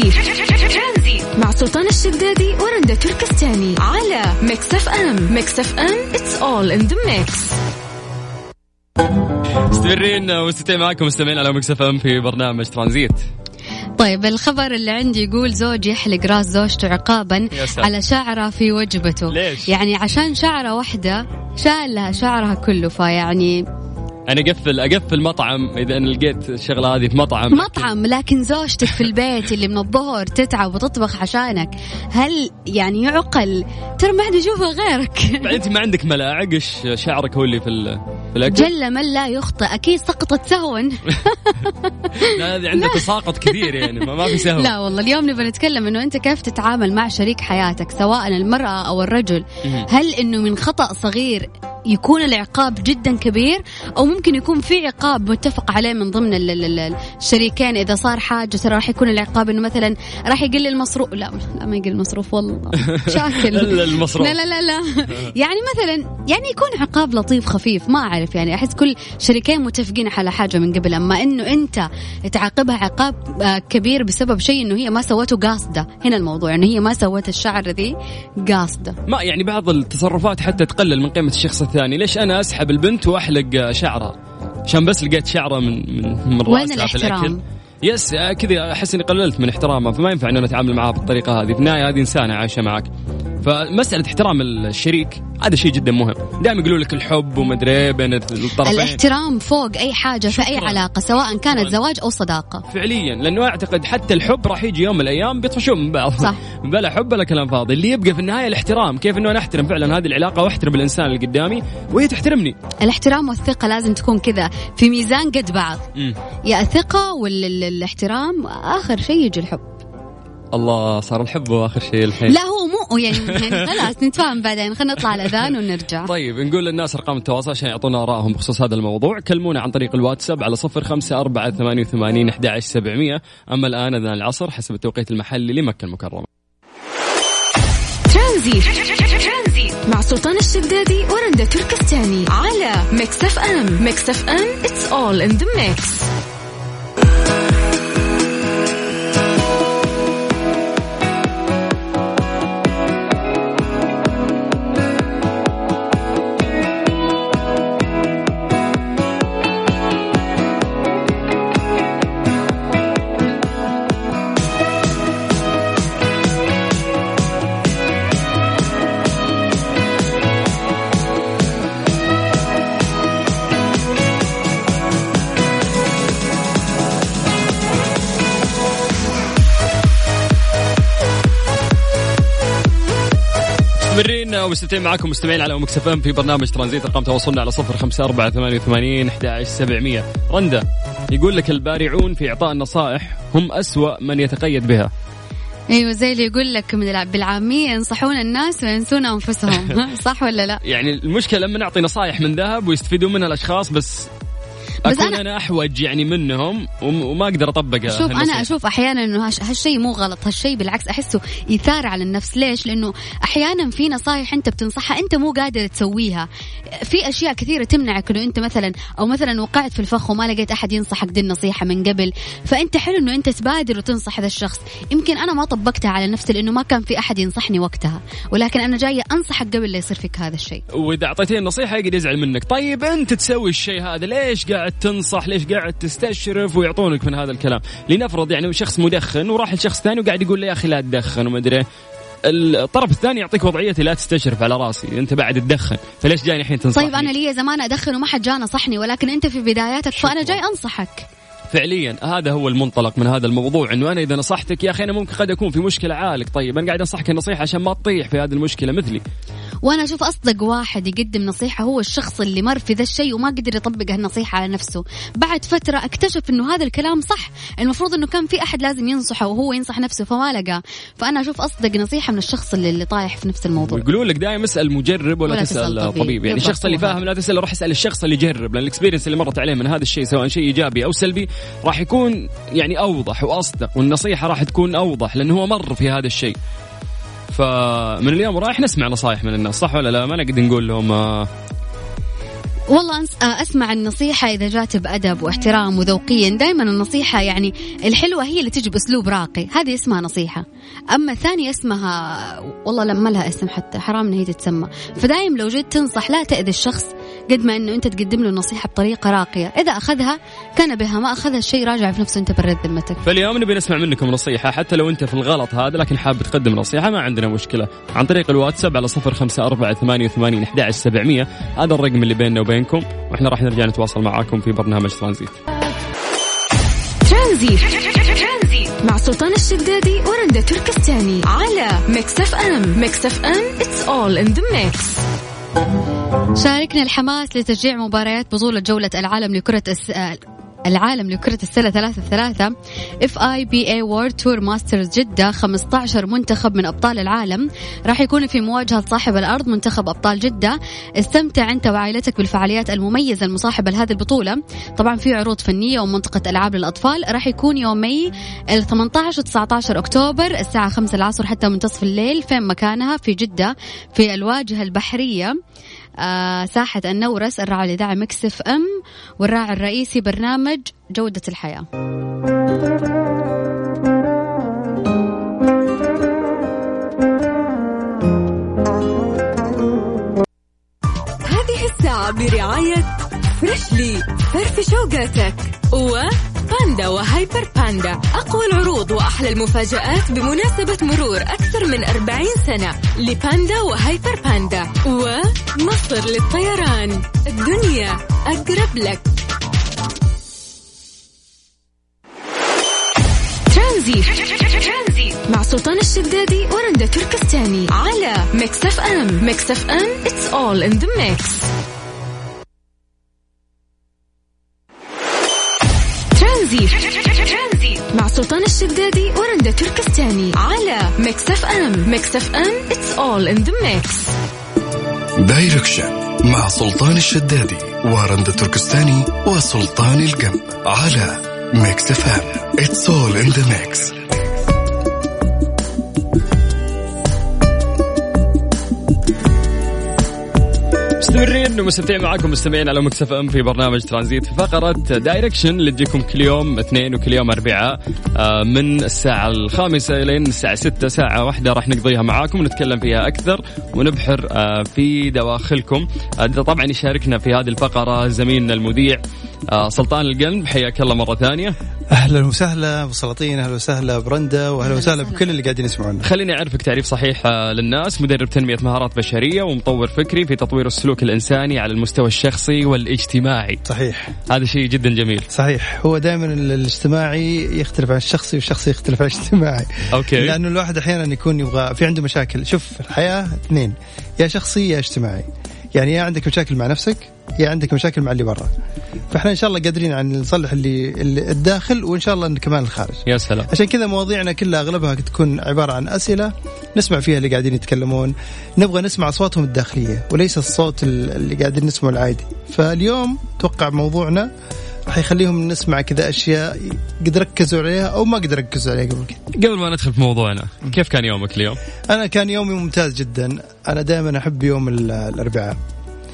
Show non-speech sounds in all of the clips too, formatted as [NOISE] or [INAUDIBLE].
ترانزيت مع سلطان الشدادي ورندا تركستاني على Mix FM. Mix FM it's all in the mix مستمرين وستين معكم مستمعين على Mix FM في برنامج ترانزيت. طيب الخبر اللي عندي يقول زوج يحلق راس زوجته عقابا على شعره في وجبته. ليش؟ يعني عشان شعره واحدة شال لها شعرها كله فيعني أنا اقفل أقفل مطعم إذا أنا لقيت الشغلة هذه في مطعم. مطعم لكن زوجتك في البيت اللي من الظهر تتعب وتطبخ عشانك هل يعني يعقل ترى ما حد يشوفه غيرك؟ [LAUGHS] انت ما عندك ملاعق إيش شعرك هو اللي في, في الأكل؟ جل من لا يخطئ أكيد سقطت سهوا [LAUGHS] لا هذه عندك تساقط كثير يعني ما في سهو لا والله اليوم نبغى نتكلم إنه أنت كيف تتعامل مع شريك حياتك سواء المرأة أو الرجل. هل إنه من خطأ صغير يكون العقاب جدا كبير أو ممكن يكون في عقاب متفق عليه من ضمن الشريكين. إذا صار حاجة ترى راح يكون العقاب إنه مثلا راح يقل المصروف. لا لا ما يقل المصروف والله. [LAUGHS] شاكل. المصروف. لا لا لا لا. يعني مثلا يعني يكون عقاب لطيف خفيف ما أعرف. يعني أحس كل شريكين متفقين على حاجة من قبل. أما إنه أنت تعاقبها عقاب آه، كبير بسبب شيء إنه هي ما سوته قاصدة. هنا الموضوع إنه هي ما سوت الشعر ذي قاصدة. ما يعني بعض التصرفات حتى تقلل من قيمة الشخص الثاني ليش أنا أسحب البنت وأحلق شعرها؟ عشان بس لقيت شعره من من من وين الاحترام؟ يس كذا أحس إني قللت من احترامها فما ينفع ان أتعامل معها بالطريقة هذه. في النهاية هذه إنسانة عايشة معك. فمسألة احترام الشريك هذا شيء جدا مهم. دائما يقولوا لك الحب ومدري بين الطرفين. الاحترام فوق أي حاجة في أي علاقة سواء كانت زواج أو صداقة. فعليا لأنه أعتقد حتى الحب راح يجي يوم من الأيام بيطفشون من بعض. صح. [LAUGHS] بلا حب بلا كلام فاضي. اللي يبقى في النهاية الاحترام. كيف إنه أنا أحترم فعلا هذه العلاقة وأحترم الإنسان اللي قدامي؟ وهي تحترمني. الاحترام والثقة لازم تكون كذا في ميزان قد بعض. م. يا الثقة ولا الاحترام آخر شيء يجي الحب. الله صار الحب آخر شيء الحين. لا هو مو يعني, يعني خلاص نتفاهم بعدين. خلينا نطلع الاذان ونرجع. طيب نقول للناس أرقام التواصل عشان يعطونا آرائهم بخصوص هذا الموضوع. كلمونا عن طريق الواتساب على صفر خمسة أربعة ثمانية وثمانين أحد عشر سبعمية. أما الآن أذان العصر حسب التوقيت المحلي لمكة المكرمة. ترانزيت مع سلطان الشدادي ورندا تركستاني. على Mix FM. Mix FM it's all in the mix. ومستمتعين معكم مستمعين على ام إم في برنامج ترانزيت أرقام تواصلنا على صفر خمسة أربعة ثمانية وثمانين أحد سبعمية. رندا يقول لك البارعون في إعطاء النصائح هم أسوأ من يتقيد بها. أيوه زي اللي يقول لك من بالعامية ينصحون الناس وينسون أنفسهم. [LAUGHS] صح ولا لا؟ يعني المشكلة لما نعطي نصائح من ذهب ويستفيدون منها الأشخاص بس بس أكون أنا, أنا أحوج يعني منهم وما أقدر أطبقها شوف أنا أشوف أحيانا إنه هالشيء مو غلط هالشيء بالعكس أحسه اثار على النفس. ليش؟ لأنه أحيانا في نصايح أنت بتنصحها أنت مو قادر تسويها. في أشياء كثيرة تمنعك إنه أنت مثلا أو مثلا وقعت في الفخ وما لقيت أحد ينصحك دي النصيحة من قبل. فأنت حلو إنه أنت تبادر وتنصح هذا الشخص. يمكن أنا ما طبقتها على نفسي لأنه ما كان في أحد ينصحني وقتها. ولكن أنا جاية أنصحك قبل لا يصير فيك هذا الشيء. وإذا اعطيتيه النصيحة يقدر يزعل منك. طيب أنت تسوي الشيء هذا ليش قاعد تنصح ليش قاعد تستشرف ويعطونك من هذا الكلام. لنفرض يعني شخص مدخن وراح لشخص ثاني وقاعد يقول له يا أخي لا تدخن وما أدري الطرف الثاني يعطيك وضعيتي لا تستشرف على رأسي أنت بعد تدخن فليش جاي الحين تنصحني؟ طيب أنا لي زمان أدخن وما حد جاء نصحني ولكن أنت في بداياتك فأنا جاي أنصحك. فعليا هذا هو المنطلق من هذا الموضوع إنه أنا إذا نصحتك يا أخي أنا ممكن قد أكون في مشكلة عالق طيب أنا قاعد أنصحك النصيحة عشان ما تطيح في هذه المشكلة مثلي. وأنا أشوف أصدق واحد يقدم نصيحة هو الشخص اللي مر في ذا الشيء وما قدر يطبق هالنصيحة على نفسه. بعد فترة اكتشف إنه هذا الكلام صح. المفروض إنه كان في أحد لازم ينصحه وهو ينصح نفسه فما لقى فأنا أشوف أصدق نصيحة من الشخص اللي, اللي طايح في نفس الموضوع. يقولون لك دائما اسأل مجرب ولا, ولا تسأل, طبيب, طبيب. يعني الشخص اللي فاهم لا تسأل روح اسأل الشخص اللي يجرب لأن الاكسبيرينس اللي مرت عليه من هذا الشيء سواء شيء إيجابي أو سلبي راح يكون يعني أوضح وأصدق. والنصيحة راح تكون أوضح لأنه هو مر في هذا الشيء. فمن اليوم رايح نسمع نصايح من الناس صح ولا لا؟ ما نقدر نقول لهم آه والله آه، أسمع النصيحة إذا جات بأدب واحترام وذوقيا دائما النصيحة يعني الحلوة هي اللي تجي بأسلوب راقي هذه اسمها نصيحة. أما الثانية اسمها والله لما لها اسم حتى حرام إن هي تتسمى. فدايم لو جيت تنصح لا تأذي الشخص قد ما إنه أنت تقدم له النصيحه بطريقة راقية. إذا أخذها كان بها. ما أخذها الشيء راجع في نفسه أنت برد ذمتك. فاليوم نبي نسمع منكم نصيحة. حتى لو أنت في الغلط هذا لكن حاب تقدم نصيحة ما عندنا مشكلة. عن طريق الواتساب على صفر خمسة أربعة ثمانية وثمانين أحد سبعمية. هذا الرقم اللي بيننا وبينكم وإحنا راح نرجع نتواصل معاكم في برنامج ترانزيت. ترانزيت. مع سلطان الشدادي ورندا تركستاني على Mix FM. Mix FM it's all in the mix. شاركنا الحماس لتشجيع مباريات بطولة جولة العالم لكرة الس... العالم لكرة السلة ثلاثة ثلاثة. FIBA World Tour Masters جدة 15 منتخب من أبطال العالم. راح يكونوا في مواجهة صاحب الأرض منتخب أبطال جدة. استمتع أنت وعائلتك بالفعاليات المميزة المصاحبة لهذه البطولة. طبعا في عروض فنية ومنطقة ألعاب للأطفال. راح يكون يومي ال 18 و 19 أكتوبر الساعة 5 العصر حتى منتصف الليل. فين مكانها؟ في جدة في الواجهة البحرية. ساحة النورس الراعي الإذاعي Mix FM والراعي الرئيسي برنامج جودة الحياة. هذه الساعة برعاية فريشلي فرفش اوقاتك. وباندا وهايبر باندا أقوى العروض وأحلى المفاجآت بمناسبة مرور أكثر من 40 سنة لباندا وهايبر باندا ومصر للطيران. الدنيا أقرب لك. ترانزيت. مع سلطان الشدادي ورندا تركستاني على Mix FM. Mix FM it's all in the mix. ترانزيت. مع سلطان الشدادي ورندا تركستاني على Mix FM. Mix FM it's all in the mix. Direction مع سلطان الشدادي ورندا تركستاني وسلطان القلب على Mix FM. it's all in the mix مستمرين ومستمتعين معاكم مستمعين على Mix FM في برنامج ترانزيت في فقرة Direction اللي تجيكم كل يوم اثنين وكل يوم اربعاء آه، من الساعة الخامسة لين الساعة ستة ساعة واحدة راح نقضيها معاكم ونتكلم فيها أكثر ونبحر آه، في دواخلكم. آه، طبعا يشاركنا في هذه الفقرة زميلنا المذيع سلطان القلب حياك الله مرة ثانية. أهلا وسهلا بسلاطين أهلا وسهلا برندا واهلا وسهلا بكل اللي قاعدين يسمعونا. خليني أعرفك تعريف صحيح للناس. مدرب تنمية مهارات بشرية ومطور فكري في تطوير السلوك الإنساني على المستوى الشخصي والاجتماعي. صحيح. هذا شيء جدا جميل. صحيح. هو دائما الاجتماعي يختلف عن الشخصي والشخصي يختلف عن الاجتماعي. أوكي. لأنه الواحد أحيانا يكون يبغى في عنده مشاكل. شوف الحياة اثنين. يا شخصي يا اجتماعي. يعني يا عندك مشاكل مع نفسك يا عندك مشاكل مع اللي برا. فإحنا إن شاء الله قادرين عن نصلح اللي, اللي الداخل وإن شاء الله كمان الخارج. يا سلام. عشان كذا مواضيعنا كلها أغلبها تكون عبارة عن أسئلة نسمع فيها اللي قاعدين يتكلمون. نبغى نسمع اصواتهم الداخلية وليس الصوت اللي قاعدين نسمعه العادي. فاليوم توقع موضوعنا راح يخليهم نسمع كذا أشياء قد ركزوا عليها أو ما قد ركزوا عليها قبل كذا. قبل ما ندخل في موضوعنا كيف كان يومك اليوم؟ أنا كان يومي ممتاز جدا. أنا دائما أحب يوم الأربعاء.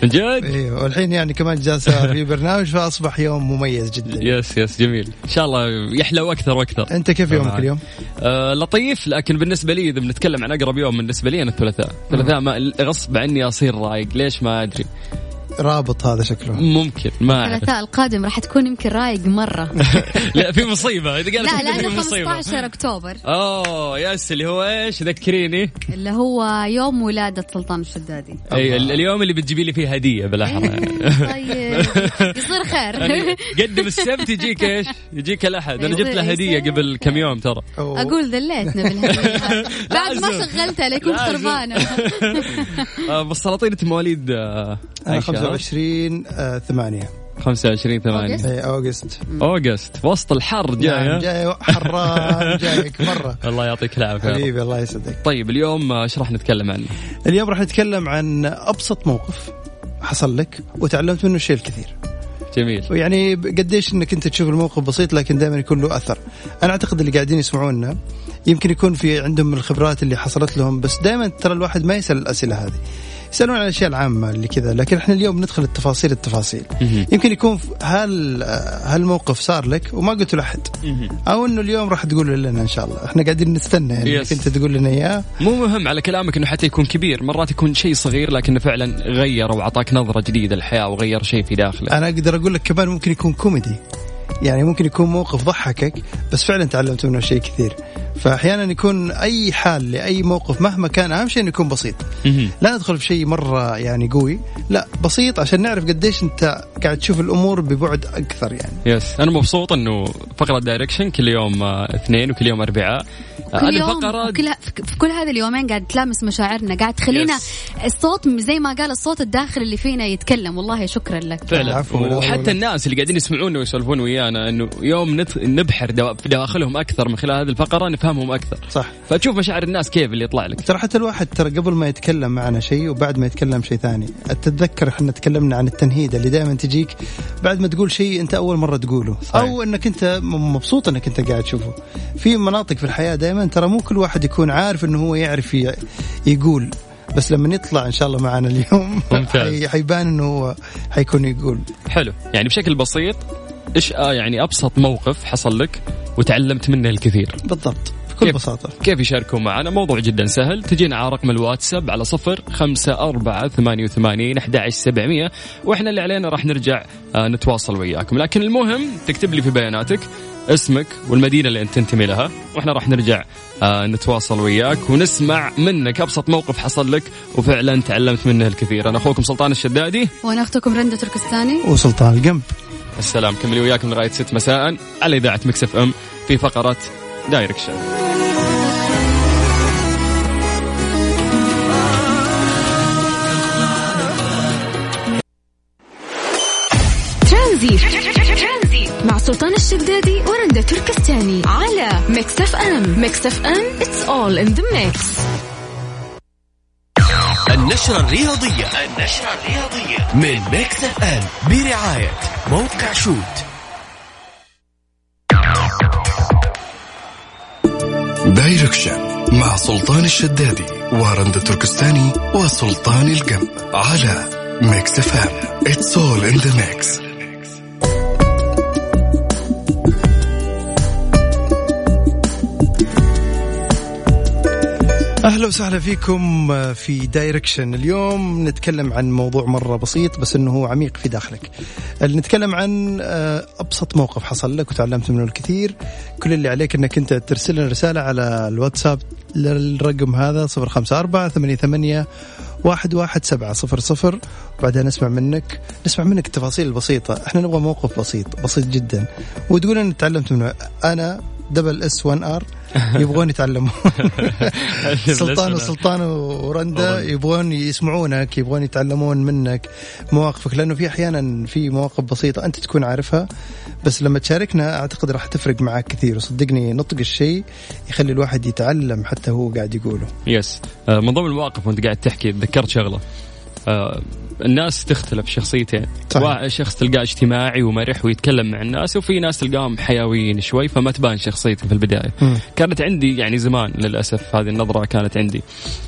من جد؟ أيوه والحين يعني كمان جالسة [LAUGHS] في برنامج فأصبح يوم مميز جدا. يس يس جميل. إن شاء الله يحلى أكثر وأكثر. أنت كيف يومك اليوم؟ آه لطيف لكن بالنسبة لي إذا بنتكلم عن أقرب يوم بالنسبة لي أنا الثلاثاء. الثلاثاء ما غصب عني أصير رايق. ليش؟ ما أدري. رابط هذا شكله. ممكن ما الثلاثاء القادم راح تكون يمكن رايق مرة. [LAUGHS] لا في مصيبة. إذا قالت لا لأنه 15 أكتوبر. أوه يس اللي هو إيش؟ ذكريني. اللي هو يوم ولادة سلطان الشدادي. أي اليوم اللي بتجيبي لي فيه هدية بالأحرى. طيب. يصير خير. [LAUGHS] يعني قدم السبت يجيك إيش؟ يجيك الأحد. أنا جبت له هدية قبل كم يوم ترى. أقول ذليتنا بالهدية. [LAUGHS] بعد ما شغلتها ليكون خربانه بالسلاطين انت مواليد 25 8 25 8 اي أوغست؟ أوغست. وسط الحر جاي نعم جاي حران [LAUGHS] جايك مرة. الله يعطيك العافية. حبيبي الله يسعدك. طيب اليوم إيش راح نتكلم عنه؟ اليوم راح نتكلم عن أبسط موقف حصل لك وتعلمت منه الشيء الكثير. جميل. ويعني قديش إنك أنت تشوف الموقف بسيط لكن دائما يكون له أثر. أنا أعتقد اللي قاعدين يسمعونا يمكن يكون في عندهم الخبرات اللي حصلت لهم بس دائما ترى الواحد ما يسأل الأسئلة هذه. يسألون عن الأشياء العامة اللي كذا لكن إحنا اليوم ندخل التفاصيل التفاصيل. يمكن يكون هال هالموقف صار لك وما قلت لأحد. أو إنه اليوم راح تقول لنا إن شاء الله. إحنا قاعدين نستنى يعني انت تقول لنا إياه. مو مهم على كلامك إنه حتى يكون كبير. مرات يكون شيء صغير لكنه فعلا غير وأعطاك نظرة جديدة للحياة وغير شيء في داخله. أنا أقدر أقول لك كمان ممكن يكون كوميدي. يعني ممكن يكون موقف ضحكك بس فعلا تعلمت منه شيء كثير. فاحيانا يكون أي حال لأي موقف مهما كان أهم شيء إنه يكون بسيط. لا ندخل في شيء مرة يعني قوي. لا بسيط عشان نعرف قديش أنت قاعد تشوف الأمور ببعد أكثر يعني. yes أنا مبسوط إنه فقرة Direction كل يوم آه، اثنين وكل يوم أربعاء. كل هذه يوم الفقرة كل في كل هذه اليومين قاعد تلامس مشاعرنا قاعد تخلينا Yes. الصوت زي ما قال الصوت الداخلي اللي فينا يتكلم. والله شكرا لك. فعلا. وحتى. الناس اللي قاعدين يسمعونا ويسولفون ويانا إنه يوم نت- نبحر دوا- في دواخلهم أكثر من خلال هذه الفقرة نفهمهم أكثر. صح. فتشوف مشاعر الناس كيف اللي يطلع لك. ترى حتى الواحد ترى قبل ما يتكلم معنا شيء وبعد ما يتكلم شيء ثاني تتذكر إحنا تكلمنا عن التنهيده اللي دائما تجيك بعد ما تقول شيء أنت أول مرة تقوله صحيح. أو إنك أنت مبسوط إنك أنت قاعد تشوفه. في مناطق في الحياة دائما ترى مو كل واحد يكون عارف إنه هو يعرف يقول. بس لما يطلع إن شاء الله معنا اليوم [LAUGHS] ممتاز. حي- حيبان إنه هو حيكون يقول. حلو. يعني بشكل بسيط إيش آه يعني أبسط موقف حصل لك وتعلمت منه الكثير؟ بالضبط. بكل كيف؟ بساطة. كيف يشاركوا معنا؟ موضوع جدا سهل. تجينا على رقم الواتساب على صفر خمسة أربعة ثمانية وثمانين أحد سبعمية. وإحنا اللي علينا راح نرجع آه، نتواصل وياكم. لكن المهم تكتب لي في بياناتك اسمك والمدينة اللي أنت تنتمي لها وإحنا راح نرجع آه، نتواصل وياك ونسمع منك أبسط موقف حصل لك وفعلا تعلمت منه الكثير. أنا أخوكم سلطان الشدادي. وأنا أختكم رندا تركستاني. وسلطان القنب السلام مكملين وياكم لغاية 6 مساء على إذاعة Mix FM في فقرة Direction. ترانزي مع سلطان الشدادي ورندا تركستاني على Mix FM Mix FM it's all in the mix. النشرة الرياضية. النشرة الرياضية. من Mix FM برعاية موقع شوت. Direction مع سلطان الشدادي ورندا تركستاني وسلطان القنب على Mix FM it's all in the mix أهلا وسهلا فيكم في Direction اليوم نتكلم عن موضوع مرة بسيط بس إنه هو عميق في داخلك. نتكلم عن آه، أبسط موقف حصل لك وتعلمت منه الكثير. كل اللي عليك إنك أنت ترسل لنا رسالة على الواتساب للرقم هذا 054 88 واحد واحد سبعة صفر صفر. وبعدها نسمع منك نسمع منك التفاصيل البسيطة إحنا نبغى موقف بسيط بسيط جدا. وتقول أنا تعلمت منه. أنا double S 1 R [LAUGHS] يبغون يتعلمون [LAUGHS] سلطان وسلطان ورندا. يبغون يسمعونك يبغون يتعلمون منك مواقفك لأنه في أحيانا في مواقف بسيطة أنت تكون عارفها بس لما تشاركنا أعتقد راح تفرق معك كثير. وصدقني نطق الشيء يخلي الواحد يتعلم حتى هو قاعد يقوله. يس آه، من ضمن المواقف وانت قاعد تحكي تذكرت شغلة. الناس تختلف شخصيتين صحيح. واحد شخص تلقاه اجتماعي ومرح ويتكلم مع الناس وفي ناس تلقاهم حيويين شوي فما تبان شخصيته في البداية مم. كانت عندي يعني زمان للأسف هذه النظرة كانت عندي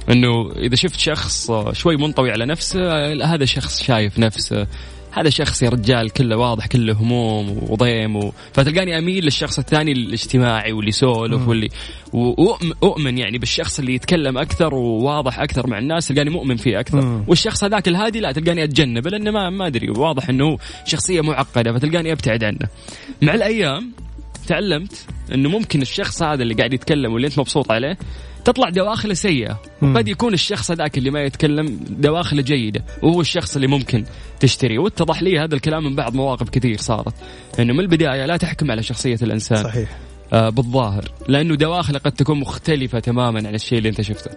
إنه إذا شفت شخص آه، شوي منطوي على نفسه آه، هذا شخص شايف نفسه هذا شخص يا رجال كله واضح كله هموم وضيم و... فتلقاني أميل للشخص الثاني الاجتماعي واللي يسولف واللي واؤمن يعني بالشخص اللي يتكلم أكثر وواضح أكثر مع الناس تلقاني مؤمن فيه أكثر. مم. والشخص هذاك الهادي لا تلقاني أتجنبه لأنه ما ما أدري واضح إنه شخصية معقدة فتلقاني أبتعد عنه. مع الأيام تعلمت إنه ممكن الشخص هذا اللي قاعد يتكلم واللي أنت مبسوط عليه تطلع دواخله سيئه. وقد يكون الشخص هذاك اللي ما يتكلم دواخله جيده وهو الشخص اللي ممكن تشتريه واتضح لي هذا الكلام من بعض مواقف كثير صارت. إنه من البداية لا تحكم على شخصية الإنسان. صحيح. آه بالظاهر. لأنه دواخله قد تكون مختلفة تماما عن الشيء اللي أنت شفته.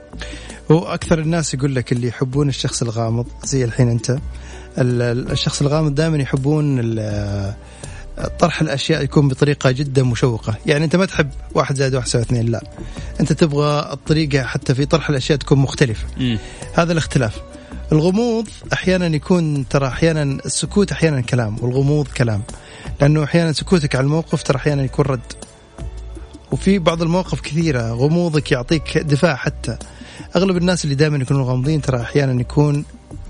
هو أكثر الناس يقول لك اللي يحبون الشخص الغامض زي الحين أنت ال- ال- الشخص الغامض دائما يحبون طرح الأشياء يكون بطريقة جدا مشوقة، يعني أنت ما تحب واحد زائد واحد يساوي اثنين لا، أنت تبغى الطريقة حتى في طرح الأشياء تكون مختلفة،. هذا الاختلاف. الغموض أحيانا يكون ترى أحيانا السكوت أحيانا كلام والغموض كلام، لأنه أحيانا سكوتك على الموقف ترى أحيانا يكون رد. وفي بعض المواقف كثيرة غموضك يعطيك دفاع حتى أغلب الناس اللي دائما يكونوا غامضين ترى أحيانا يكون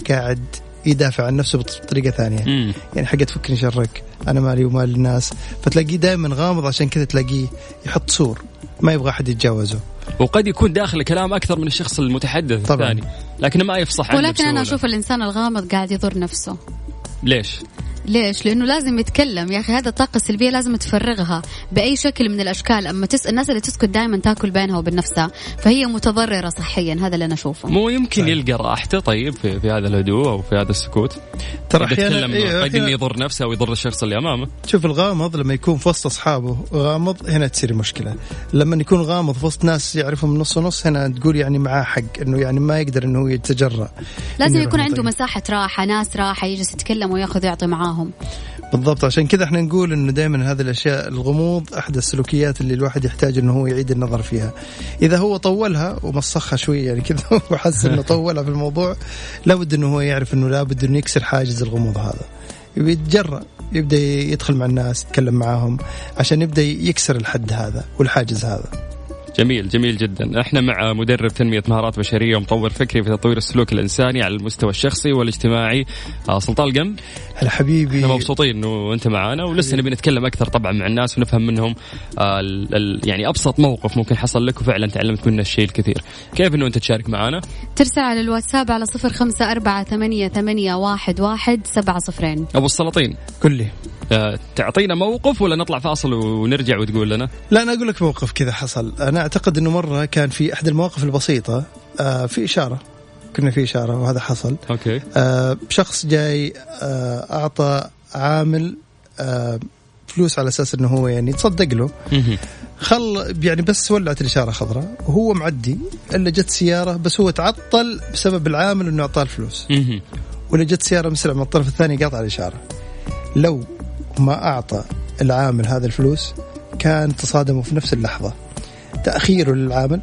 قاعد يدافع عن نفسه بطريقة ثانية مم. يعني حقت فكني شرك أنا مالي ومال الناس فتلاقيه دائما غامض عشان كذا تلاقيه يحط سور ما يبغى أحد يتجاوزه وقد يكون داخل كلام أكثر من الشخص المتحدث طبعاً. الثاني لكنه ما يفصح عنه ولكن أنا. أشوف الإنسان الغامض قاعد يضر نفسه ليش؟ ليش؟ لأنه لازم يتكلم. يا أخي هذا الطاقة السلبية لازم تفرغها بأي شكل من الأشكال. أما تس... الناس اللي تسكت دائما تأكل بينها وبين نفسها فهي متضررة صحيا. هذا اللي أنا أشوفه. مو يمكن يلقى راحته طيب في, في هذا الهدوء أو في هذا السكوت؟ ترى إذا أحيانا تكلم إيه، انه يضر نفسه أو يضر الشخص اللي أمامه. شوف الغامض لما يكون في وسط أصحابه غامض هنا تصير مشكلة. لما يكون غامض في وسط ناس يعرفهم نص ونص هنا تقول يعني معاه حق إنه يعني ما يقدر إنه يتجرأ. لازم إنه يكون عنده يطير. مساحة راحة ناس راحة يجلس يتكلم ويأخذ ويعطي معاهم. بالضبط. عشان كذا إحنا نقول إنه دائما هذه الأشياء الغموض أحد السلوكيات اللي الواحد يحتاج إنه هو يعيد النظر فيها. إذا هو طولها ومسخها شوية يعني كذا [LAUGHS] وحس إنه [LAUGHS] طولها في الموضوع لابد إنه هو يعرف إنه لابد إنه يكسر حاجز الغموض هذا. يتجرأ يبدأ يدخل مع الناس يتكلم معاهم عشان يبدأ يكسر الحد هذا والحاجز هذا. جميل جميل جدا. إحنا مع مدرب تنمية مهارات بشرية ومطور فكري في تطوير السلوك الإنساني على المستوى الشخصي والاجتماعي آه، سلطان القم. هلا حبيبي. إحنا مبسوطين إنه أنت معانا ولسه نبي نتكلم أكثر طبعا مع الناس ونفهم منهم آه، ال- ال- يعني أبسط موقف ممكن حصل لك وفعلا تعلمت منه الشيء الكثير. كيف إنه أنت تشارك معنا ترسل على الواتساب على صفر خمسة أربعة ثمانية, ثمانية واحد, واحد سبعة صفرين. أبو السلاطين. قل لي آه، تعطينا موقف ولا نطلع فاصل ونرجع وتقول لنا؟ لا أنا أقول لك موقف كذا حصل. أنا أعتقد إنه مرة كان في أحد المواقف البسيطة آه في إشارة. كنا في إشارة وهذا حصل. أوكي. آه شخص جاي آه أعطى عامل آه فلوس على أساس إنه هو يعني تصدق له. خل يعني بس ولعت الإشارة خضراء. وهو معدي إلا جت سيارة بس هو تعطل بسبب العامل إنه أعطاه الفلوس. ولا جت سيارة مسرع من الطرف الثاني قاطع الإشارة. لو ما أعطى العامل هذا الفلوس كان تصادموا في نفس اللحظة. تاخيره للعامل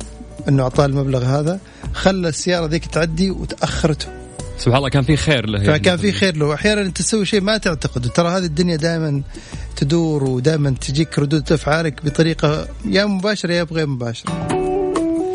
إنه أعطاه المبلغ هذا. خلى السيارة ذيك تعدي وتأخرته. سبحان الله كان في خير له يعني. فكان في خير له. أحيانا أنت تسوي شيء ما تعتقد ترى هذه الدنيا دائما تدور ودائما تجيك ردود أفعالك بطريقة يا مباشرة يا غير مباشرة.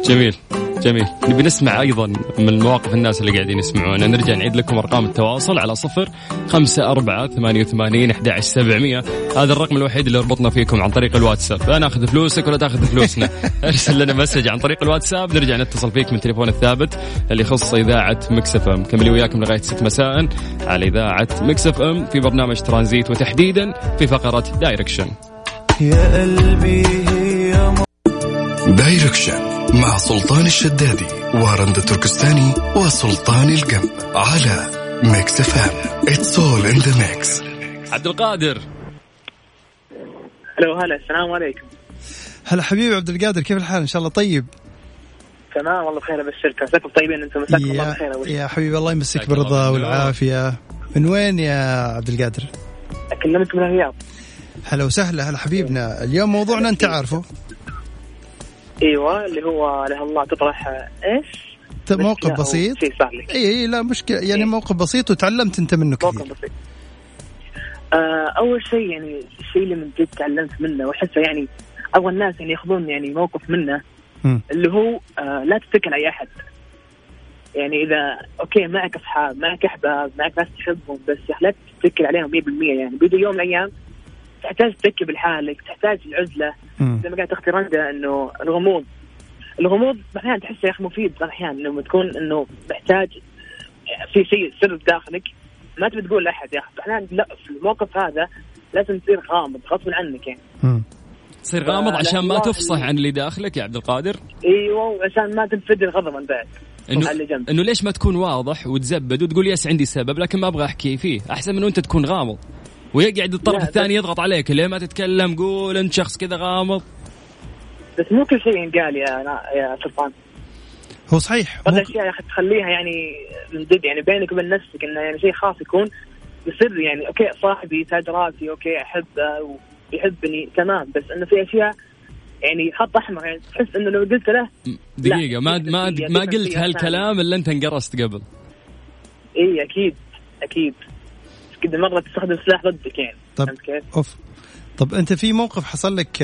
جميل. جميل. نبي نسمع أيضا من مواقف الناس اللي قاعدين يسمعونا. نرجع نعيد لكم أرقام التواصل على صفر خمسة أربعة ثمانية وثمانين أحد سبعمية. هذا الرقم الوحيد اللي يربطنا فيكم عن طريق الواتساب. لا ناخذ فلوسك ولا تاخذ فلوسنا. [LAUGHS] ارسل لنا message عن طريق الواتساب. نرجع نتصل فيك من تليفون الثابت اللي يخص إذاعة Mix FM. مكملين وياكم لغاية 6 مساء على إذاعة Mix FM. في برنامج ترانزيت وتحديدا في فقرة Direction Direction مع سلطان الشدادي ورندا تركستاني وسلطان القم على Mix FM. it's all in the mix عبد القادر. ألو هلا السلام عليكم. هلا حبيبي عبد القادر كيف الحال؟ إن شاء الله طيب. تمام والله بخير أبشرك. مساكم طيبين أنتم مساكم الله شيء يا حبيبي الله يمسك بالرضا. والعافية. من وين يا عبد القادر؟ اكلمك من الرياض. هلا وسهلا هلا حبيبنا. اليوم موضوعنا أنت عارفه. أيوه اللي هو له الله تطرح إيش؟ ت- موقف بسيط؟ شيء لك إي إي لا مشكلة. يعني إيه. موقف بسيط وتعلمت أنت منه موقف كثير بسيط. آه أول شيء يعني الشيء اللي من جد تعلمت منه واحسه يعني أول الناس يعني ياخذون يعني موقف منه. اللي هو آه لا تتكل على أي أحد. يعني إذا okay معك أصحاب معك أحباب معك ناس تحبهم بس لا تتكل عليهم 100% يعني بيجي يوم من الأيام تحتاج تتكل بحالك تحتاج العزلة. زي ما قالت أختي رندا إنه الغموض الغموض أحيانا تحسه يا أخي مفيد بعض الاحيان لما تكون إنه محتاج في شيء سر بداخلك ما تبي تقول لأحد يا أخي أحيانا لا في الموقف هذا لازم تصير غامض غصب عنك يعني مم. تصير غامض آه، عشان ما تفصح والله. عن اللي داخلك يا عبد القادر إيوه وعشان ما تنفجر غضبا بعد إنه على اللي جنبك. إنه ليش ما تكون واضح وتزبد وتقول yes عندي سبب لكن ما أبغى أحكي فيه أحسن من انت تكون غامض ويقعد الطرف الثاني بس- يضغط عليك ليه ما تتكلم؟ قول انت شخص كذا غامض. بس مو كل شيء ينقال يا يا سلطان. هو صحيح بعض مو- الاشياء يا أخي تخليها يعني من جد يعني بينك وبين نفسك إنه يعني شيء خاص يكون بسر يعني okay صاحبي تاج راسي okay احبه ويحبني تمام. بس إنه في أشياء يعني خط أحمر يعني تحس إنه لو قلت له دقيقة ما ما ما قلت هالكلام إلا أنت انقرصت قبل. إي أكيد أكيد. كذا مره تستخدم سلاح ضدك يعني طب كيف؟ أوف طب أنت في موقف حصل لك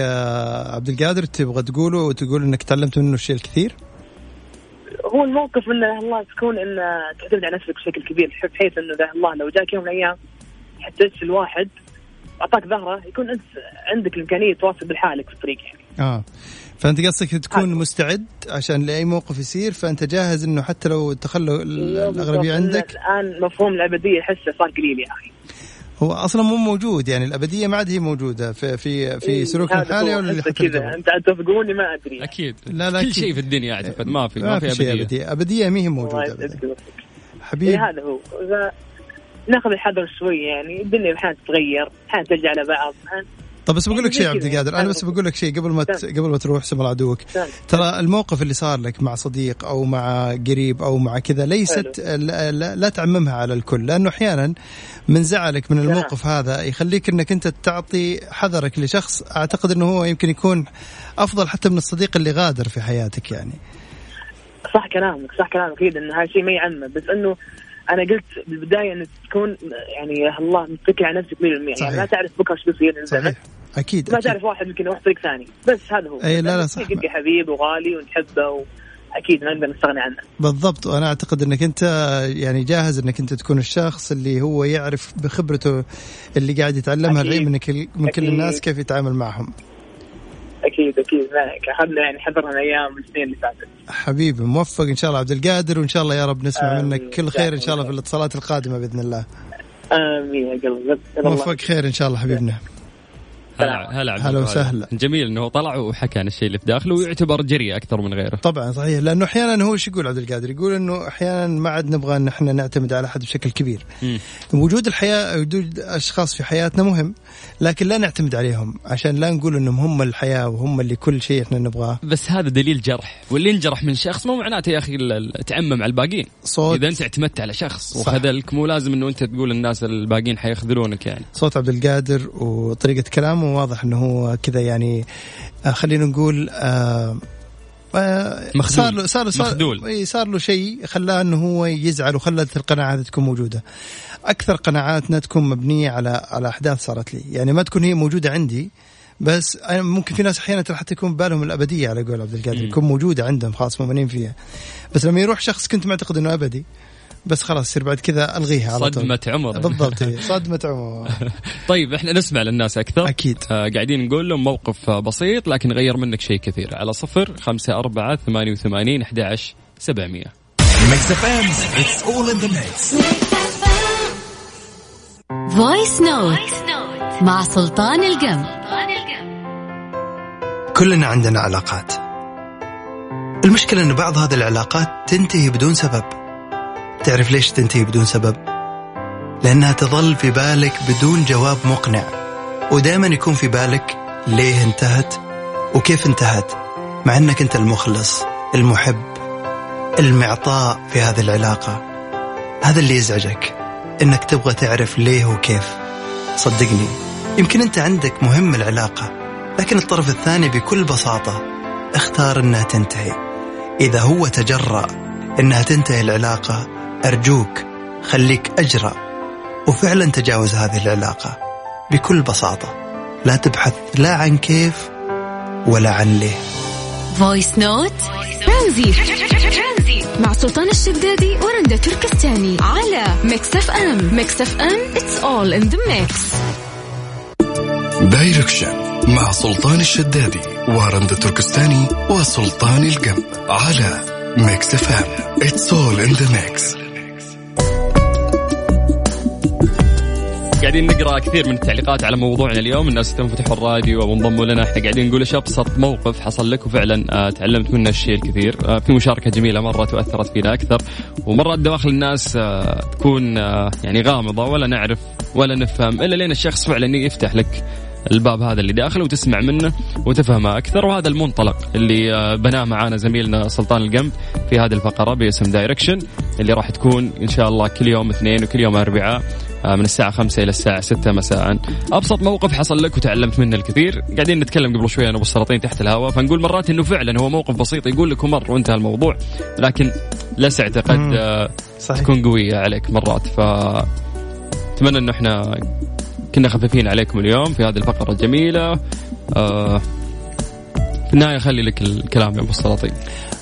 عبد القادر تبغى تقوله وتقول إنك تعلمت منه الشيء الكثير؟ هو الموقف إنه الله تكون إن تعتمد على نفسك بشكل كبير بحيث إنه الله لو جاك يوم من الأيام احتجت الواحد أعطاك ظهره يكون أنت عندك الامكانيه تواصل بالحالك في الطريق يعني. آه فأنت قصدك تكون هذا. مستعد عشان لأي موقف يصير فأنت جاهز إنه حتى لو تخلوا ال- الأغلبية. عندك الآن مفهوم الأبدية احسه صار قليل يا أخي هو أصلا مو موجود يعني الأبدية ما عاد هي موجودة في في في إيه، سلوكنا الحالي. ولا اللي كذا؟ أنت توافقوني ما أدري أكيد لا، لا، كل أكيد. شيء في الدنيا اعتقد ما في ما في شيء أبدية أبدية أبدية ما هي موجودة. حبيبي إيه هذا هو إذا ناخذ الحذر شوي يعني الدنيا أحيانا تتغير أحيانا ترجع على بعض. طب بس بقول لك شيء زي عبد. القادر أنا بس بقول لك شيء قبل ما ت... قبل ما تروح سمر عدوك. ترى الموقف اللي صار لك مع صديق أو مع قريب أو مع كذا ليست لا, لا, لا تعممها على الكل لأنه أحيانا من زعلك من الموقف هذا يخليك إنك أنت تعطي حذرك لشخص أعتقد إنه هو يمكن يكون أفضل حتى من الصديق اللي غادر في حياتك يعني. صح كلامك صح كلامك. أكيد انه هذا الشيء ما يعمم بس إنه أنا قلت بالبداية إنك تكون يعني يا الله متكل على نفسك 100% صحيح. يعني ما تعرف بكرة إيش بيصير. صحيح أكيد ما أكيد. تعرف واحد يمكن يروح طريق ثاني بس هذا هو أي لا لا صح. حبيب وغالي ونحبه واكيد ما نقدر نستغني عنه بالضبط وأنا أعتقد إنك أنت يعني جاهز إنك أنت تكون الشخص اللي هو يعرف بخبرته اللي قاعد يتعلمها من كل من كل. الناس كيف يتعامل معهم أكيد أكيد. ما- اخذنا يعني حذرنا أيام السنين اللي فاتت. حبيبي موفق إن شاء الله. عبد القادر وإن شاء الله يا رب نسمع آمين. منك كل خير إن شاء الله في الاتصالات القادمة بإذن الله. آمين يا قلبي. موفق خير إن شاء الله حبيبنا. هلا هلا عبد هلا. وسهلا. جميل إنه طلع وحكى عن الشيء اللي في داخله ويعتبر جريء أكثر من غيره. طبعا صحيح. لأنه أحيانا هو إيش يقول عبد القادر؟ يقول إنه أحيانا ما عاد نبغى إن إحنا نعتمد على أحد بشكل كبير. مم. وجود الحياة وجود اشخاص في حياتنا مهم لكن لا نعتمد عليهم عشان لا نقول إنهم هم الحياة وهم اللي كل شيء إحنا نبغاه. بس هذا دليل جرح. واللي ينجرح من شخص مو معناته يا أخي تعمم على الباقيين. صوت. إذا أنت اعتمدت على شخص. وخذلك مو لازم إنه أنت تقول الناس الباقيين حيخذلونك يعني. صوت عبد القادر وطريقة كلامه واضح إنه هو كذا يعني آه، خلينا نقول آه آه،. صار له صار له صار, مخذول. إي، صار له شيء خلاه إنه هو يزعل وخلت القناعه هذه تكون موجودة. أكثر قناعاتنا تكون مبنية على على أحداث صارت لي، يعني ما تكون هي موجودة عندي بس أنا ممكن في ناس أحيانا ترى حتى يكون بالهم الأبدية على قول عبد القادر. يكون موجودة عندهم خلاص مؤمنين فيها. بس لما يروح شخص كنت معتقد إنه أبدي بس خلاص يصير بعد كذا ألغيها على طول. صدمة عمر. بالضبط [LAUGHS] صدمة عمر. طيب إحنا نسمع للناس أكثر. أكيد. آه قاعدين نقول لهم موقف بسيط لكن غير منك شيء كثير. على صفر خمسة أربعة ثمانية وثمانين أحد عشر سبعمية. Mix FM it's all in the mix voice note مع سلطان القم. كلنا عندنا علاقات. المشكلة أن بعض هذه العلاقات تنتهي بدون سبب. تعرف ليش تنتهي بدون سبب؟ لأنها تظل في بالك بدون جواب مقنع. ودائما يكون في بالك ليه انتهت وكيف انتهت مع أنك أنت المخلص المحب المعطاء في هذه العلاقة. هذا اللي يزعجك أنك تبغى تعرف ليه وكيف. صدقني يمكن أنت عندك مهم العلاقة لكن الطرف الثاني بكل بساطة اختار إنها تنتهي. إذا هو تجرأ إنها تنتهي العلاقة أرجوك خليك أجرأ. وفعلا تجاوز هذه العلاقة بكل بساطة. لا تبحث لا عن كيف ولا عن ليه. voice note Transit مع سلطان الشدادي ورندا تركستاني على Mix FM Mix FM it's all in the mix. Direction مع سلطان الشدادي ورندا تركستاني وسلطان القم على Mix FM it's all in the mix قاعدين نقرأ كثير من التعليقات على موضوعنا اليوم. الناس تنفتحوا الراديو وانضموا لنا. إحنا قاعدين نقول إيش أبسط موقف حصل لك وفعلا آه تعلمت منه الشيء الكثير. آه في مشاركة جميلة مره تاثرت فينا أكثر. ومرات دواخل الناس آه تكون يعني غامضة ولا نعرف ولا نفهم إلا لين الشخص فعلا يفتح لك الباب هذا اللي داخل وتسمع منه وتفهمه أكثر. وهذا المنطلق اللي بناه معانا زميلنا سلطان القمب في هذه الفقرة باسم دايركشن اللي راح تكون إن شاء الله كل يوم اثنين وكل يوم أربعاء. من الساعة خمسة إلى الساعة ستة مساء. أبسط موقف حصل لك وتعلمت منه الكثير. قاعدين نتكلم قبل شوي أنا أبو السلاطين تحت الهواء. فنقول مرات إنه فعلا هو موقف بسيط يقول لك ومر وانتهى الموضوع لكن لسعته قد. آه، صحيح. تكون قوية عليك مرات. ف أتمنى إنه إحنا كنا خفيفين عليكم اليوم في هذه الفقرة الجميلة. آه النهايه خلي لك الكلام يا أبو السلاطين.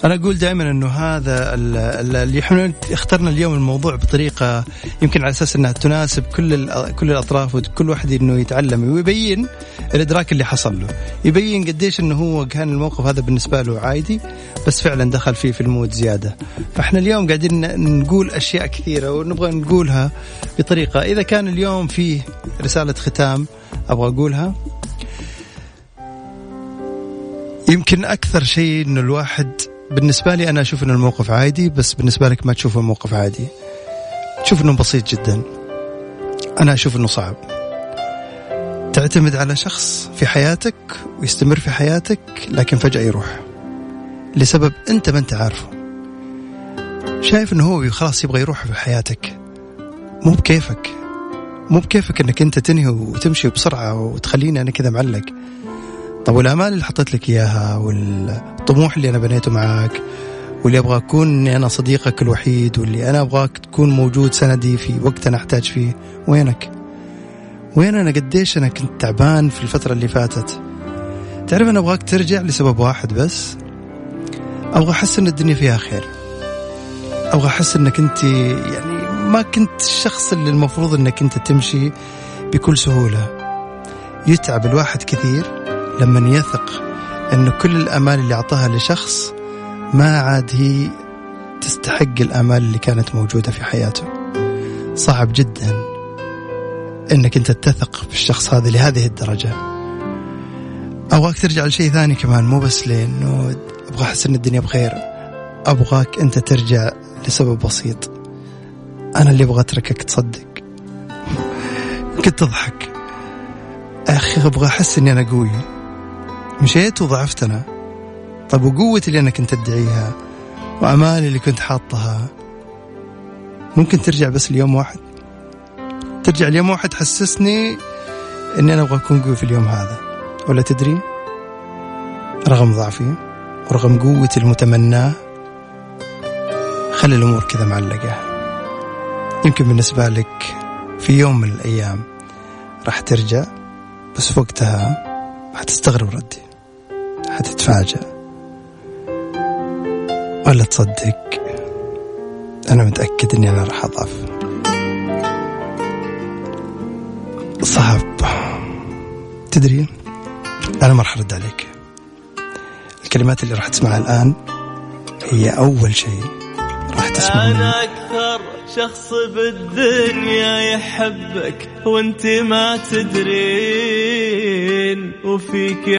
أنا أقول دائما إنه هذا ال- ال- اللي إحنا اخترنا اليوم الموضوع بطريقة يمكن على أساس إنها تناسب كل كل الأطراف وكل واحد إنه يتعلم ويبين الإدراك اللي حصل له. يبين قديش إنه هو كان الموقف هذا بالنسبة له عادي بس فعلا دخل فيه في المود زيادة. فإحنا اليوم قاعدين نقول أشياء كثيرة ونبغى نقولها بطريقة. إذا كان اليوم فيه رسالة ختام أبغى أقولها. يمكن أكثر شيء انه الواحد بالنسبة لي أنا أشوف إنه الموقف عادي بس بالنسبة لك ما تشوفه موقف عادي. تشوف إنه بسيط جدا. أنا أشوف إنه صعب. تعتمد على شخص في حياتك ويستمر في حياتك لكن فجأة يروح. لسبب أنت ما أنت عارفه. شايف إنه هو خلاص يبغى يروح في حياتك. مو بكيفك. مو بكيفك إنك أنت تنهي وتمشي بسرعة وتخليني أنا كذا معلق. طب والأمال اللي حطيت لك إياها والطموح اللي أنا بنيته معاك واللي أبغى أكون إني أنا صديقك الوحيد واللي أنا أبغاك تكون موجود سندي في وقت أنا أحتاج فيه. وينك؟ وين أنا؟ قديش أنا كنت تعبان في الفترة اللي فاتت. تعرف أنا أبغاك ترجع لسبب واحد بس؟ أبغى أحس إن الدنيا فيها خير. أبغى أحس إنك أنت يعني ما كنت الشخص اللي المفروض إنك أنت تمشي بكل سهولة. يتعب الواحد كثير. لما يثق انه كل الأمال اللي أعطاها لشخص ما عاد هي تستحق الأمال اللي كانت موجودة في حياته. صعب جدا إنك أنت تثق بالشخص هذا لهذه الدرجة. أبغاك ترجع لشيء ثاني كمان مو بس لأنه أبغى أحس إن الدنيا بخير. أبغاك أنت ترجع لسبب بسيط. أنا اللي أبغى أتركك تصدق. [LAUGHS] كنت تضحك أخي أبغى أحس إني أنا قوي. مشيت وضعفت أنا طب وقوتي اللي أنا كنت أدعيها؟ وأمالي اللي كنت حاطها؟ ممكن ترجع بس ليوم واحد؟ ترجع ليوم واحد حسسني إني أنا أبغى أكون قوي في اليوم هذا. ولا تدري؟ رغم ضعفي ورغم قوتي المتمناه خلي الأمور كذا معلقة. يمكن بالنسبة لك في يوم من الأيام راح ترجع بس وقتها حتستغرب ردي. حتتفاجأ. ولا تصدق. أنا متأكد إني أنا راح أضعف. صعب. تدري أنا ما راح أرد عليك. الكلمات اللي راح تسمعها الآن هي أول شيء راح تسمعه مني. أنا أكثر شخص بالدنيا يحبك وأنت ما تدرين وفيك